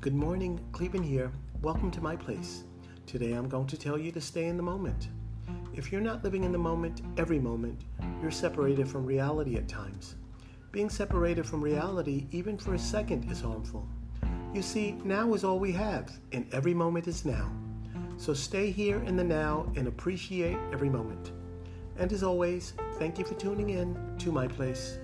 Good morning, Clevin here. Welcome to my place. Today I'm going to tell you to stay in the moment. If you're not living in the moment, every moment, you're separated from reality at times. Being separated from reality, even for a second, is harmful. You see, now is all we have, and every moment is now. So stay here in the now and appreciate every moment. And as always, thank you for tuning in to my place.